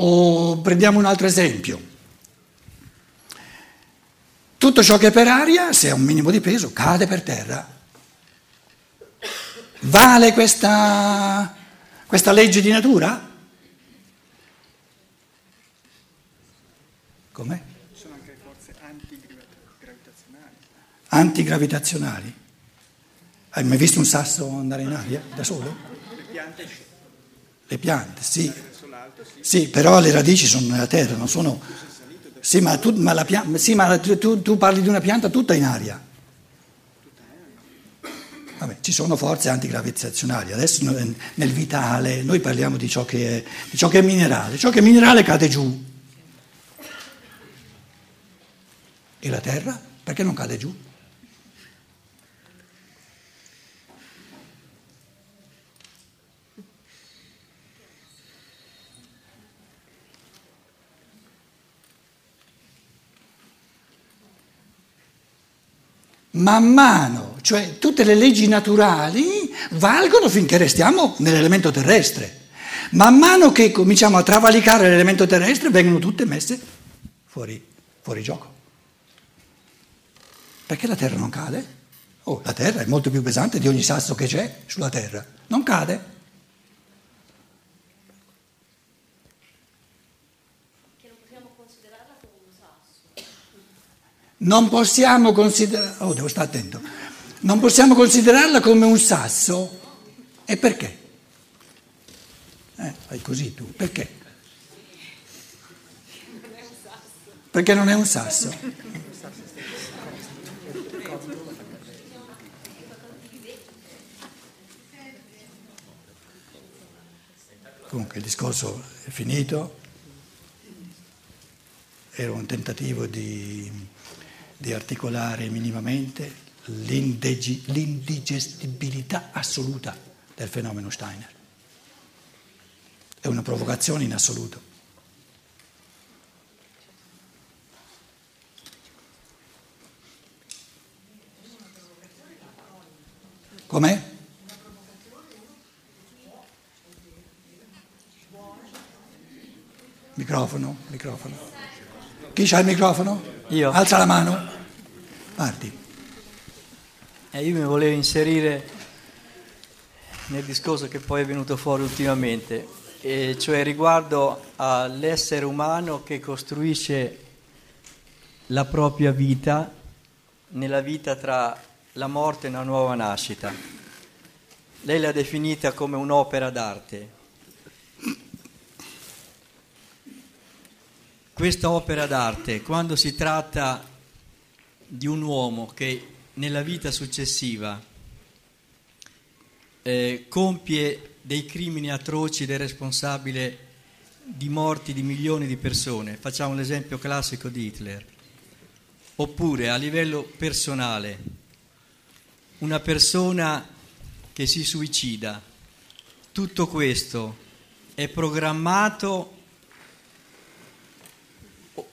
O prendiamo un altro esempio. Tutto ciò che è per aria, se ha un minimo di peso, cade per terra. Vale questa, questa legge di natura? Com'è? Sono anche forze antigravitazionali. Antigravitazionali? Hai mai visto un sasso andare in aria da solo? Le piante Le piante, sì. Sì. Però le radici sono nella terra, non sono... Sì, ma, tu, ma, pia- sì, ma tu, tu- parli di una pianta tutta in aria. Vabbè, ci sono forze antigravitazionali. Adesso nel, vitale noi parliamo di ciò, è, di ciò che è minerale. Ciò che è minerale cade giù. E la terra? Perché non cade giù? Man mano, cioè tutte le leggi naturali valgono finché restiamo nell'elemento terrestre. Man mano che cominciamo a travalicare l'elemento terrestre vengono tutte messe fuori, fuori gioco. Perché la terra non cade? Oh, la terra è molto più pesante di ogni sasso che c'è sulla terra. Non cade. Che non possiamo considerarla come un sasso. Non possiamo considerarla, oh, non possiamo considerarla come un sasso. E perché? Eh, fai così tu, perché? Perché non è un sasso. Comunque il discorso è finito, era un tentativo di, di articolare minimamente l'indigestibilità assoluta del fenomeno Steiner. È una provocazione in assoluto. Com'è? Microfono, microfono. Chi c'ha il microfono? Io. Alza la mano. Parti. Eh, io mi volevo inserire nel discorso che poi è venuto fuori ultimamente, e cioè riguardo all'essere umano che costruisce la propria vita nella vita tra la morte e una nuova nascita. Lei l'ha definita come un'opera d'arte. Questa opera d'arte, quando si tratta di un uomo che nella vita successiva eh, compie dei crimini atroci ed è responsabile di morti di milioni di persone, facciamo l'esempio classico di Hitler, oppure a livello personale, una persona che si suicida, tutto questo è programmato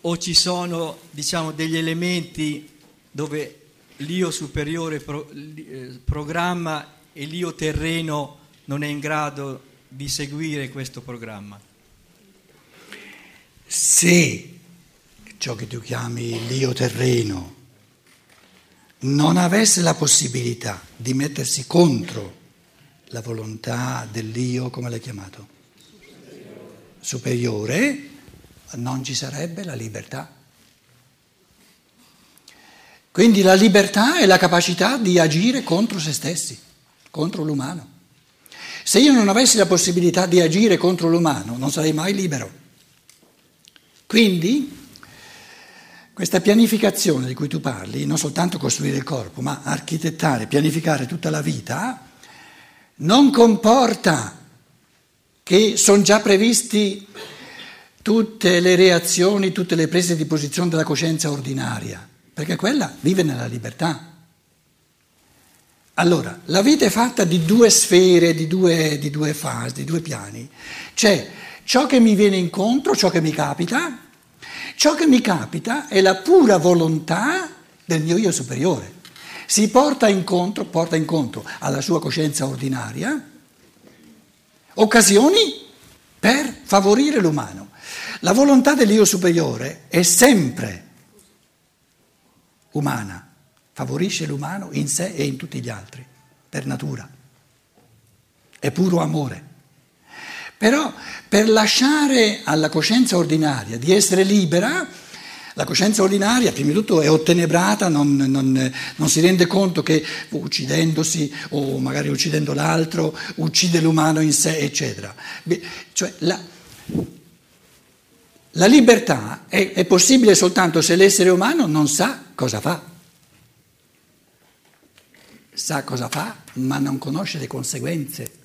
o- ci sono diciamo, degli elementi dove l'io superiore pro- eh, programma e l'io terreno non è in grado di seguire questo programma? Se ciò che tu chiami l'io terreno non avesse la possibilità di mettersi contro la volontà dell'io, come l'hai chiamato? Superiore, non ci sarebbe la libertà. Quindi la libertà è la capacità di agire contro se stessi, contro l'umano. Se io non avessi la possibilità di agire contro l'umano, non sarei mai libero. Quindi questa pianificazione di cui tu parli, non soltanto costruire il corpo, ma architettare, pianificare tutta la vita, non comporta che sono già previsti tutte le reazioni, tutte le prese di posizione della coscienza ordinaria, perché quella vive nella libertà. Allora, la vita è fatta di due sfere, di due, di due fasi, di due piani. C'è ciò che mi viene incontro, ciò che mi capita, ciò che mi capita è la pura volontà del mio io superiore. Si porta incontro, porta incontro alla sua coscienza ordinaria occasioni per favorire l'umano. La volontà dell'io superiore è sempre umana, favorisce l'umano in sé e in tutti gli altri, per natura. È puro amore. Però per lasciare alla coscienza ordinaria di essere libera, la coscienza ordinaria prima di tutto è ottenebrata, non, non, non, si rende conto che uccidendosi o magari uccidendo l'altro uccide l'umano in sé, eccetera. Cioè, la, la libertà è, è possibile soltanto se l'essere umano non sa cosa fa. Sa cosa fa, ma non conosce le conseguenze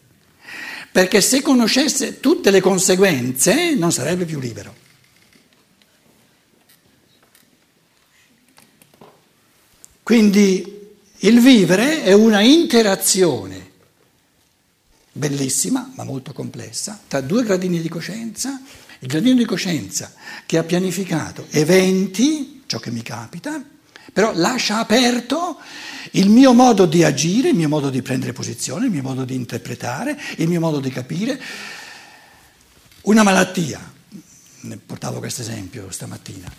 perché se conoscesse tutte le conseguenze non sarebbe più libero. Quindi il vivere è una interazione bellissima, ma molto complessa, tra due gradini di coscienza. Il gradino di coscienza che ha pianificato eventi, ciò che mi capita, però lascia aperto il mio modo di agire, il mio modo di prendere posizione, il mio modo di interpretare, il mio modo di capire. Una malattia, ne portavo questo esempio stamattina,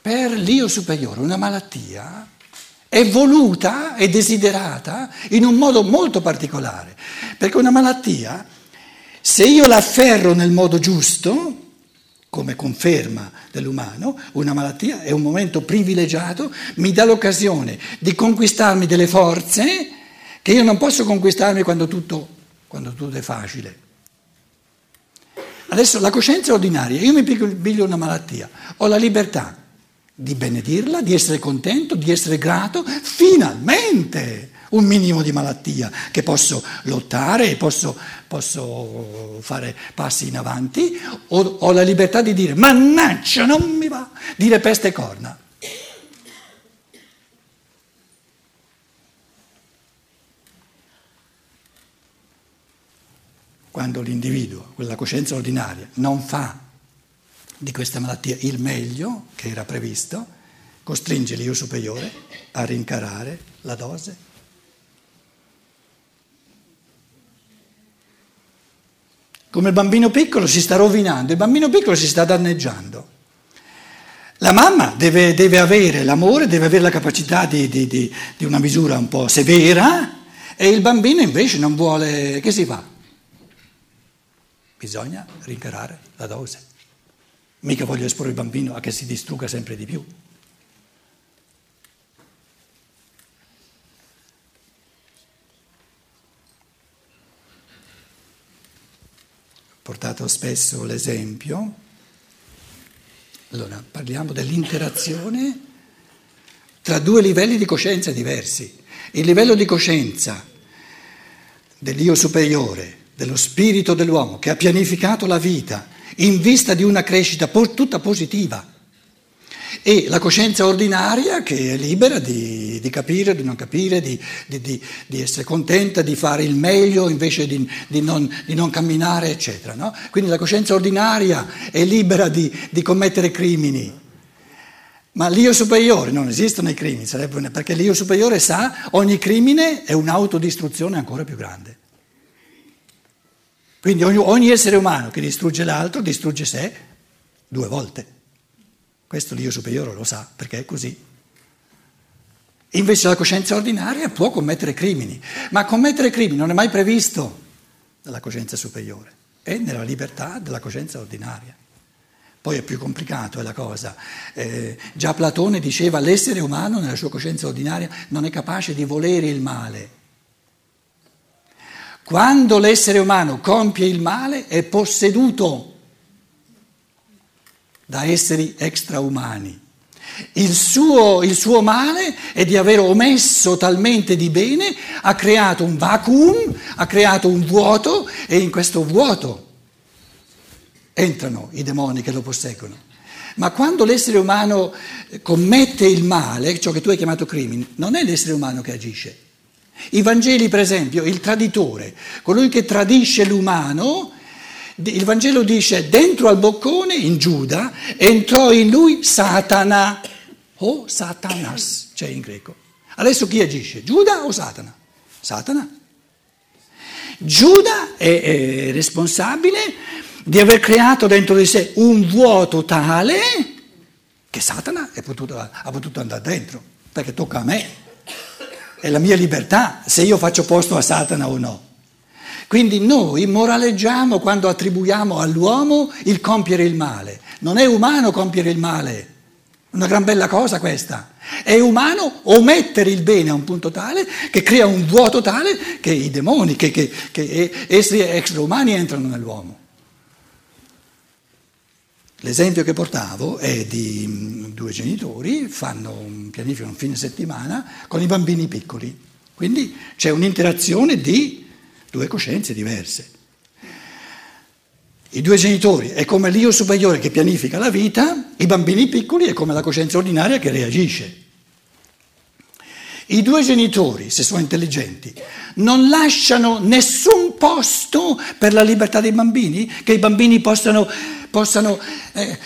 per l'io superiore una malattia è voluta e desiderata in un modo molto particolare, perché una malattia, se io la afferro nel modo giusto, come conferma dell'umano, una malattia è un momento privilegiato, mi dà l'occasione di conquistarmi delle forze che io non posso conquistarmi quando tutto, quando tutto è facile. Adesso la coscienza ordinaria, io mi piglio una malattia, ho la libertà di benedirla, di essere contento, di essere grato, finalmente un minimo di malattia che posso lottare posso, posso, fare passi in avanti, o ho la libertà di dire mannaggia non mi va, dire peste e corna. Quando l'individuo, quella coscienza ordinaria, non fa di questa malattia il meglio che era previsto, costringe l'io superiore a rincarare la dose Come il bambino piccolo si sta rovinando, il bambino piccolo si sta danneggiando. La mamma deve, deve avere l'amore, deve avere la capacità di, di, di, di una misura un po' severa e il bambino invece non vuole... Che si fa? Bisogna rincarare la dose. Mica voglio esporre il bambino a che si distrugga sempre di più. Portato spesso l'esempio. Allora, parliamo dell'interazione tra due livelli di coscienza diversi. Il livello di coscienza dell'io superiore, dello spirito dell'uomo che ha pianificato la vita in vista di una crescita tutta positiva e la coscienza ordinaria che è libera di, di capire, di non capire, di, di, di, essere contenta, di fare il meglio invece di, non, non, camminare, eccetera. No? Quindi la coscienza ordinaria è libera di, commettere crimini. Ma l'io superiore non esistono i crimini, una, perché l'io superiore sa ogni crimine è un'autodistruzione ancora più grande. Quindi ogni, ogni essere umano che distrugge l'altro distrugge sé due volte. Questo l'io superiore lo sa perché è così. Invece la coscienza ordinaria può commettere crimini, ma commettere crimini non è mai previsto dalla coscienza superiore, è nella libertà della coscienza ordinaria. Poi è più complicato è la cosa. Eh, già Platone diceva l'essere umano nella sua coscienza ordinaria non è capace di volere il male. Quando l'essere umano compie il male è posseduto da esseri extraumani. Il suo, il suo, male è di aver omesso talmente di bene, ha creato un vacuum, ha creato un vuoto e in questo vuoto entrano i demoni che lo posseggono. Ma quando l'essere umano commette il male, ciò che tu hai chiamato crimine, non è l'essere umano che agisce. I Vangeli, per esempio, il traditore, colui che tradisce l'umano, il Vangelo dice dentro al boccone, in Giuda, entrò in lui Satana o Satanas, c'è in greco. Adesso chi agisce? Giuda o Satana? Satana. Giuda è, è responsabile di aver creato dentro di sé un vuoto tale che Satana potuto, ha potuto andare dentro, perché tocca a me, è la mia libertà se io faccio posto a Satana o no. Quindi noi moraleggiamo quando attribuiamo all'uomo il compiere il male. Non è umano compiere il male, una gran bella cosa questa. È umano omettere il bene a un punto tale che crea un vuoto tale che i demoni, che, che, che esseri extraumani entrano nell'uomo. L'esempio che portavo è di mm, due genitori, fanno, pianificano un fine settimana con i bambini piccoli. Quindi c'è un'interazione di due coscienze diverse. I due genitori è come l'io superiore che pianifica la vita, i bambini piccoli è come la coscienza ordinaria che reagisce. I due genitori, se sono intelligenti, non lasciano nessun posto per la libertà dei bambini, che i bambini possano, possano, eh,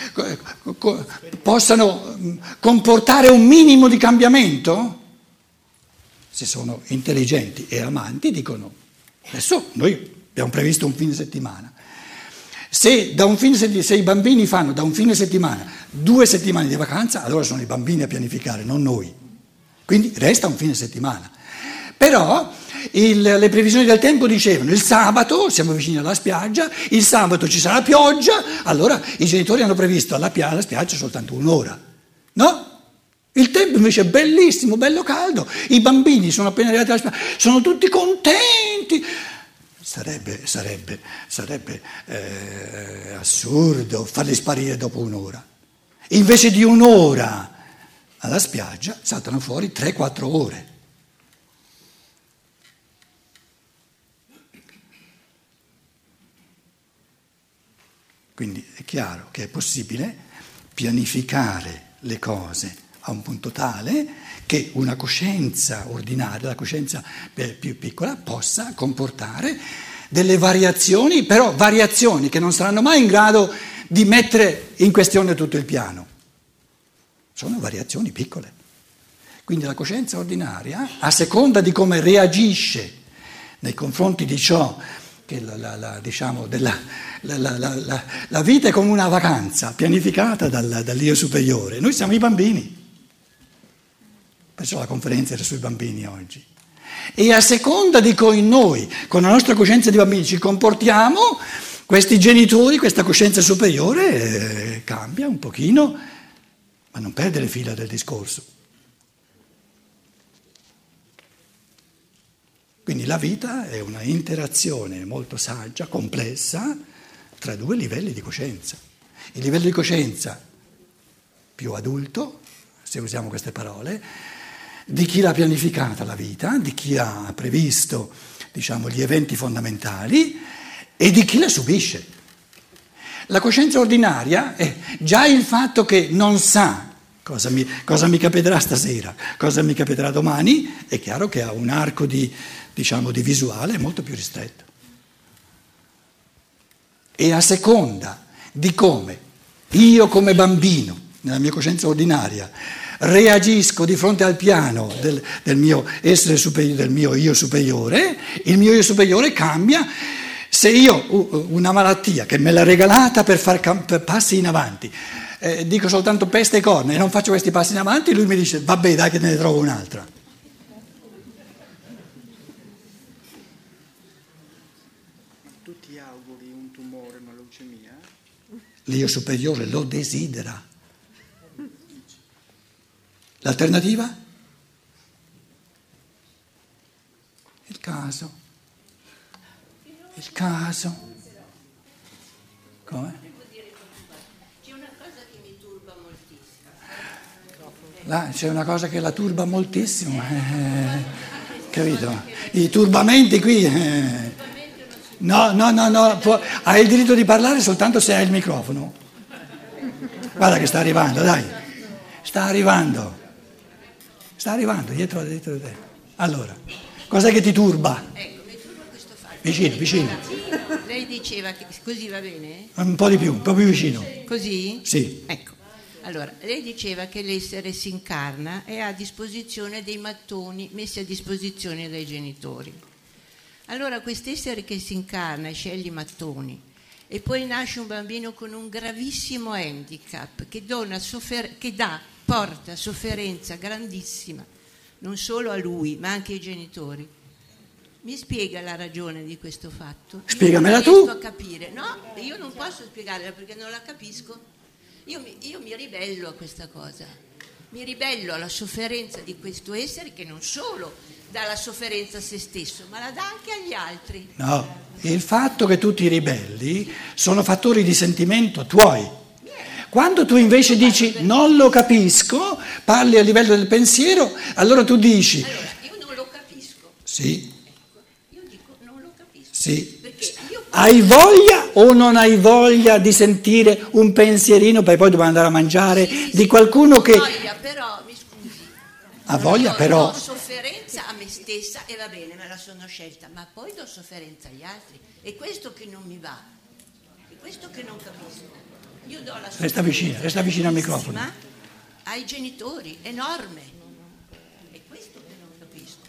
possano mm, comportare un minimo di cambiamento. Se sono intelligenti e amanti, dicono Adesso noi abbiamo previsto un fine settimana. Se, settimana, se, i bambini fanno da un fine settimana due settimane di vacanza, allora sono i bambini a pianificare, non noi. Quindi resta un fine settimana. Però il, le previsioni del tempo dicevano il sabato siamo vicini alla spiaggia, il sabato ci sarà pioggia, allora i genitori hanno previsto alla, alla spiaggia soltanto un'ora. No? Il tempo invece è bellissimo, bello caldo, i bambini sono appena arrivati alla spiaggia, sono tutti contenti. Sarebbe, sarebbe, sarebbe eh, assurdo farli sparire dopo un'ora. Invece di un'ora alla spiaggia saltano fuori 3-4 ore. Quindi è chiaro che è possibile pianificare le cose a un punto tale che una coscienza ordinaria, la coscienza più piccola, possa comportare delle variazioni, però variazioni che non saranno mai in grado di mettere in questione tutto il piano. Sono variazioni piccole. Quindi la coscienza ordinaria, a seconda di come reagisce nei confronti di ciò che la, la, la, diciamo, della, la, vita è come una vacanza pianificata dal, dall'io superiore, noi siamo i bambini. Perciò la conferenza era sui bambini oggi. E a seconda di come noi, con la nostra coscienza di bambini, ci comportiamo, questi genitori, questa coscienza superiore eh, cambia un pochino, ma non perde le fila del discorso. Quindi la vita è una interazione molto saggia, complessa, tra due livelli di coscienza. Il livello di coscienza più adulto, se usiamo queste parole, di chi l'ha pianificata la vita, di chi ha previsto diciamo, gli eventi fondamentali e di chi la subisce. La coscienza ordinaria è già il fatto che non sa cosa mi, cosa mi capiterà stasera, cosa mi capiterà domani, è chiaro che ha un arco di, diciamo, di visuale molto più ristretto. E a seconda di come io come bambino, nella mia coscienza ordinaria, reagisco di fronte al piano del, del mio essere superiore, del mio io superiore, il mio io superiore cambia. Se io ho una malattia che me l'ha regalata per fare passi in avanti, eh, dico soltanto peste e corna e non faccio questi passi in avanti, lui mi dice vabbè dai che ne trovo un'altra. Tu ti auguri un tumore, una leucemia? L'io superiore lo desidera. L'alternativa? Il caso. Il caso. Come? C'è una cosa che mi turba moltissimo. Là c'è una cosa che la turba moltissimo. Eh, capito? I turbamenti qui. Eh. No, no, no, no, può, hai il diritto di parlare soltanto se hai il microfono. Guarda che sta arrivando, dai. Sta arrivando. Sta arrivando dietro, dietro di te. Allora, cos'è che ti turba? Ecco, mi turba questo fatto. Vicino, vicino. Lei diceva che così va bene? Un po' di più, un po' più vicino. Così? Sì. Ecco. Allora, lei diceva che l'essere si incarna e ha a disposizione dei mattoni messi a disposizione dai genitori. Allora, quest'essere che si incarna e sceglie i mattoni e poi nasce un bambino con un gravissimo handicap che, dona soffer- che dà, porta sofferenza grandissima, non solo a lui ma anche ai genitori. Mi spiega la ragione di questo fatto? Spiegamela tu. non riesco a capire. No, io non posso spiegarla perché non la capisco. Io mi, io mi ribello a questa cosa. Mi ribello alla sofferenza di questo essere che non solo dà la sofferenza a se stesso, ma la dà anche agli altri. No, il fatto che tu ti ribelli sono fattori di sentimento tuoi. Quando tu invece dici non lo capisco, parli a livello del pensiero, allora tu dici Allora, io non lo capisco. sì, Io dico non lo capisco. sì. Perché Hai voglia o non hai voglia di sentire un pensierino per poi dobbiamo andare a mangiare Sì, di qualcuno ho che voglia, però, mi scusi. ha voglia Io però do sofferenza a me stessa e va bene, me la sono scelta, ma poi do sofferenza agli altri. È questo che non mi va. È questo che non capisco. Io do la Resta vicina, resta vicina al microfono. Ai genitori, enorme. È questo che non capisco.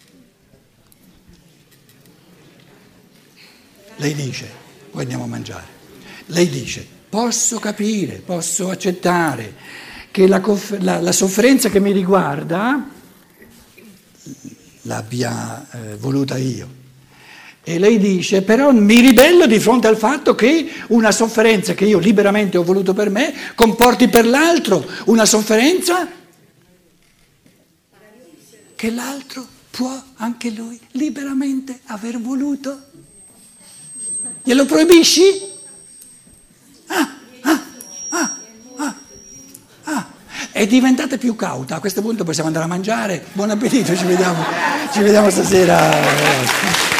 Lei dice, poi andiamo a mangiare, lei dice, posso capire, posso accettare che la, la- la sofferenza che mi riguarda l'abbia eh, voluta io. E lei dice, però mi ribello di fronte al fatto che una sofferenza che io liberamente ho voluto per me comporti per l'altro una sofferenza che l'altro può anche lui liberamente aver voluto. Glielo proibisci? Ah, ah, ah, ah, ah. E diventate più cauta, a questo punto possiamo andare a mangiare. Buon appetito, ci vediamo, ci vediamo stasera.